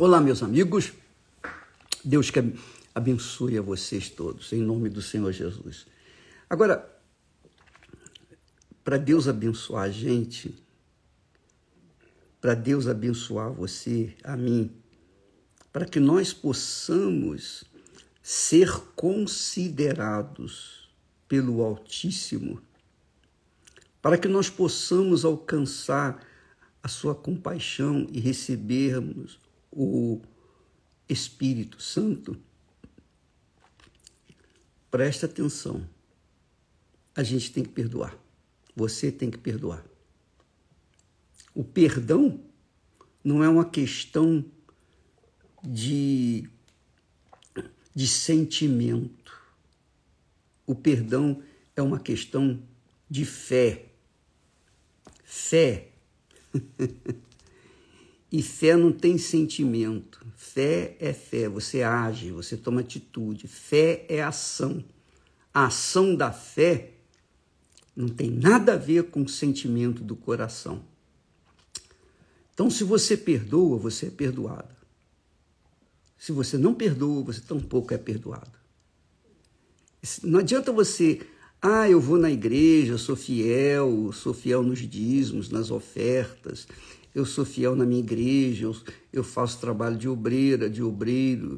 Olá, meus amigos. Deus que abençoe a vocês todos, em nome do Senhor Jesus. Agora, para Deus abençoar a gente, para Deus abençoar você, a mim, para que nós possamos ser considerados pelo Altíssimo, para que nós possamos alcançar a sua compaixão e recebermos o Espírito Santo, presta atenção. A gente tem que perdoar. Você tem que perdoar. O perdão não é uma questão de, de sentimento. O perdão é uma questão de fé. Fé. E fé não tem sentimento. Fé é fé. Você age, você toma atitude. Fé é ação. A ação da fé não tem nada a ver com o sentimento do coração. Então, se você perdoa, você é perdoado. Se você não perdoa, você tampouco é perdoado. Não adianta você, ah, eu vou na igreja, sou fiel, sou fiel nos dízimos, nas ofertas, eu sou fiel na minha igreja, eu, eu faço trabalho de obreira, de obreiro,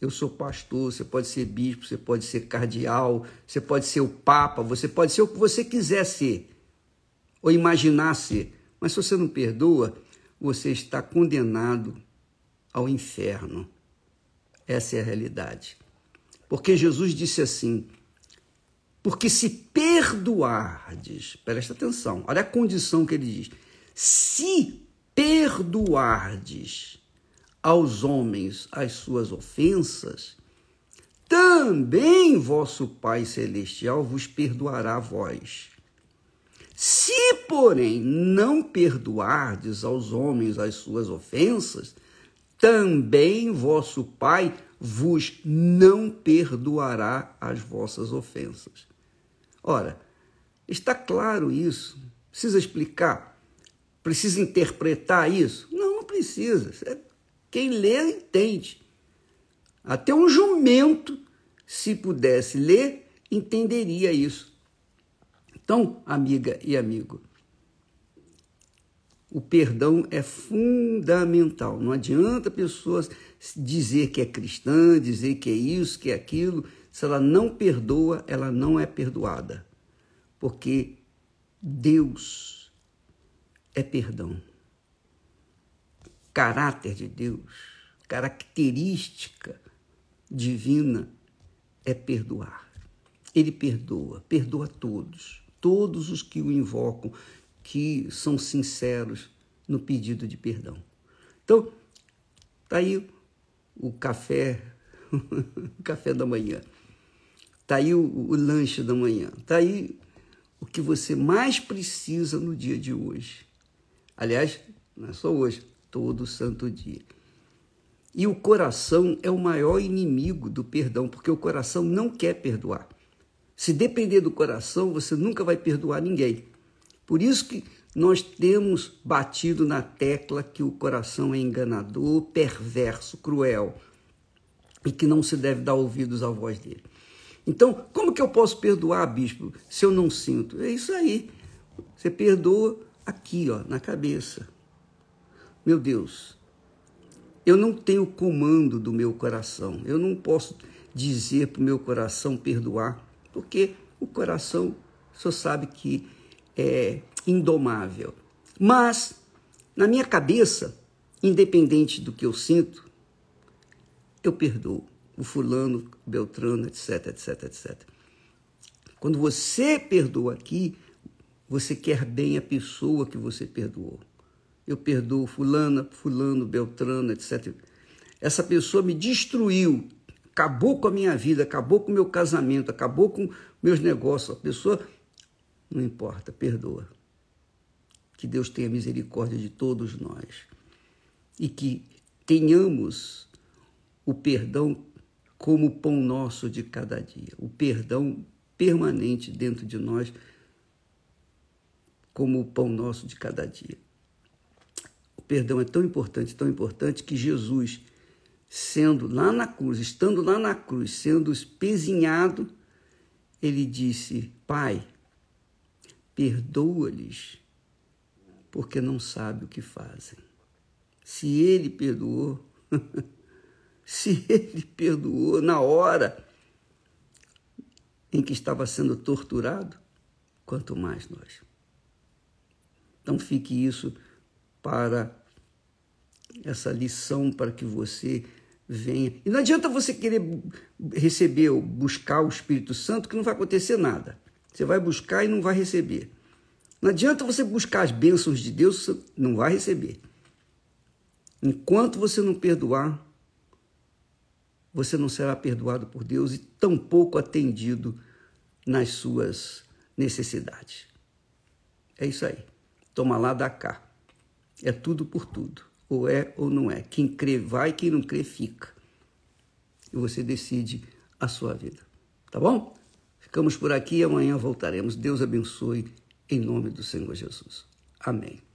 eu sou pastor, você pode ser bispo, você pode ser cardeal, você pode ser o papa, você pode ser o que você quiser ser, ou imaginar ser. Mas se você não perdoa, você está condenado ao inferno. Essa é a realidade. Porque Jesus disse assim: porque se perdoardes, presta atenção, olha a condição que ele diz: se perdoardes aos homens as suas ofensas, também vosso Pai Celestial vos perdoará a vós. Se, porém, não perdoardes aos homens as suas ofensas, também vosso Pai vos não perdoará as vossas ofensas. Ora, está claro isso? Precisa explicar? Precisa interpretar isso? Não, não precisa. É, quem lê, entende. Até um jumento, se pudesse ler, entenderia isso. Então, amiga e amigo, o perdão é fundamental. Não adianta a pessoa dizer que é cristã, dizer que é isso, que é aquilo. Se ela não perdoa, ela não é perdoada. Porque Deus é perdão. Caráter de Deus, característica divina é perdoar. Ele perdoa, perdoa todos, todos os que o invocam, que são sinceros no pedido de perdão. Então, tá aí o café, o café da manhã. Tá aí o, o lanche da manhã. Tá aí o que você mais precisa no dia de hoje Aliás, não é só hoje, todo santo dia. E o coração é o maior inimigo do perdão, porque o coração não quer perdoar. Se depender do coração, você nunca vai perdoar ninguém. Por isso que nós temos batido na tecla que o coração é enganador, perverso, cruel e que não se deve dar ouvidos à voz dele. Então, como que eu posso perdoar, bispo, se eu não sinto? É isso aí. Você perdoa aqui, ó, na cabeça. Meu Deus, eu não tenho comando do meu coração. Eu não posso dizer para o meu coração perdoar, porque o coração só sabe que é indomável. Mas, na minha cabeça, independente do que eu sinto, eu perdoo o fulano, o beltrano, etc, etc, etc. Quando você perdoa aqui, você quer bem a pessoa que você perdoou. Eu perdoo fulana, fulano, beltrano, etc. Essa pessoa me destruiu, acabou com a minha vida, acabou com o meu casamento, acabou com meus negócios. A pessoa, não importa, perdoa. Que Deus tenha misericórdia de todos nós e que tenhamos o perdão como pão nosso de cada dia, o perdão permanente dentro de nós como o pão nosso de cada dia. perdão é tão importante, tão importante que Jesus, sendo lá na cruz, estando lá na cruz, sendo espezinhado, ele disse: Pai, perdoa-lhes, porque não sabe o que fazem. Se ele perdoou, se ele perdoou na hora em que estava sendo torturado, quanto mais nós. Então fique isso para essa lição para que você venha. E não adianta você querer receber ou buscar o Espírito Santo, que não vai acontecer nada. Você vai buscar e não vai receber. Não adianta você buscar as bênçãos de Deus, não vai receber. Enquanto você não perdoar, você não será perdoado por Deus e tampouco atendido nas suas necessidades. É isso aí. Toma lá, dá cá. É tudo por tudo. Ou é ou não é. Quem crê vai, quem não crê fica. E você decide a sua vida. Tá bom? Ficamos por aqui e amanhã voltaremos. Deus abençoe em nome do Senhor Jesus. Amém.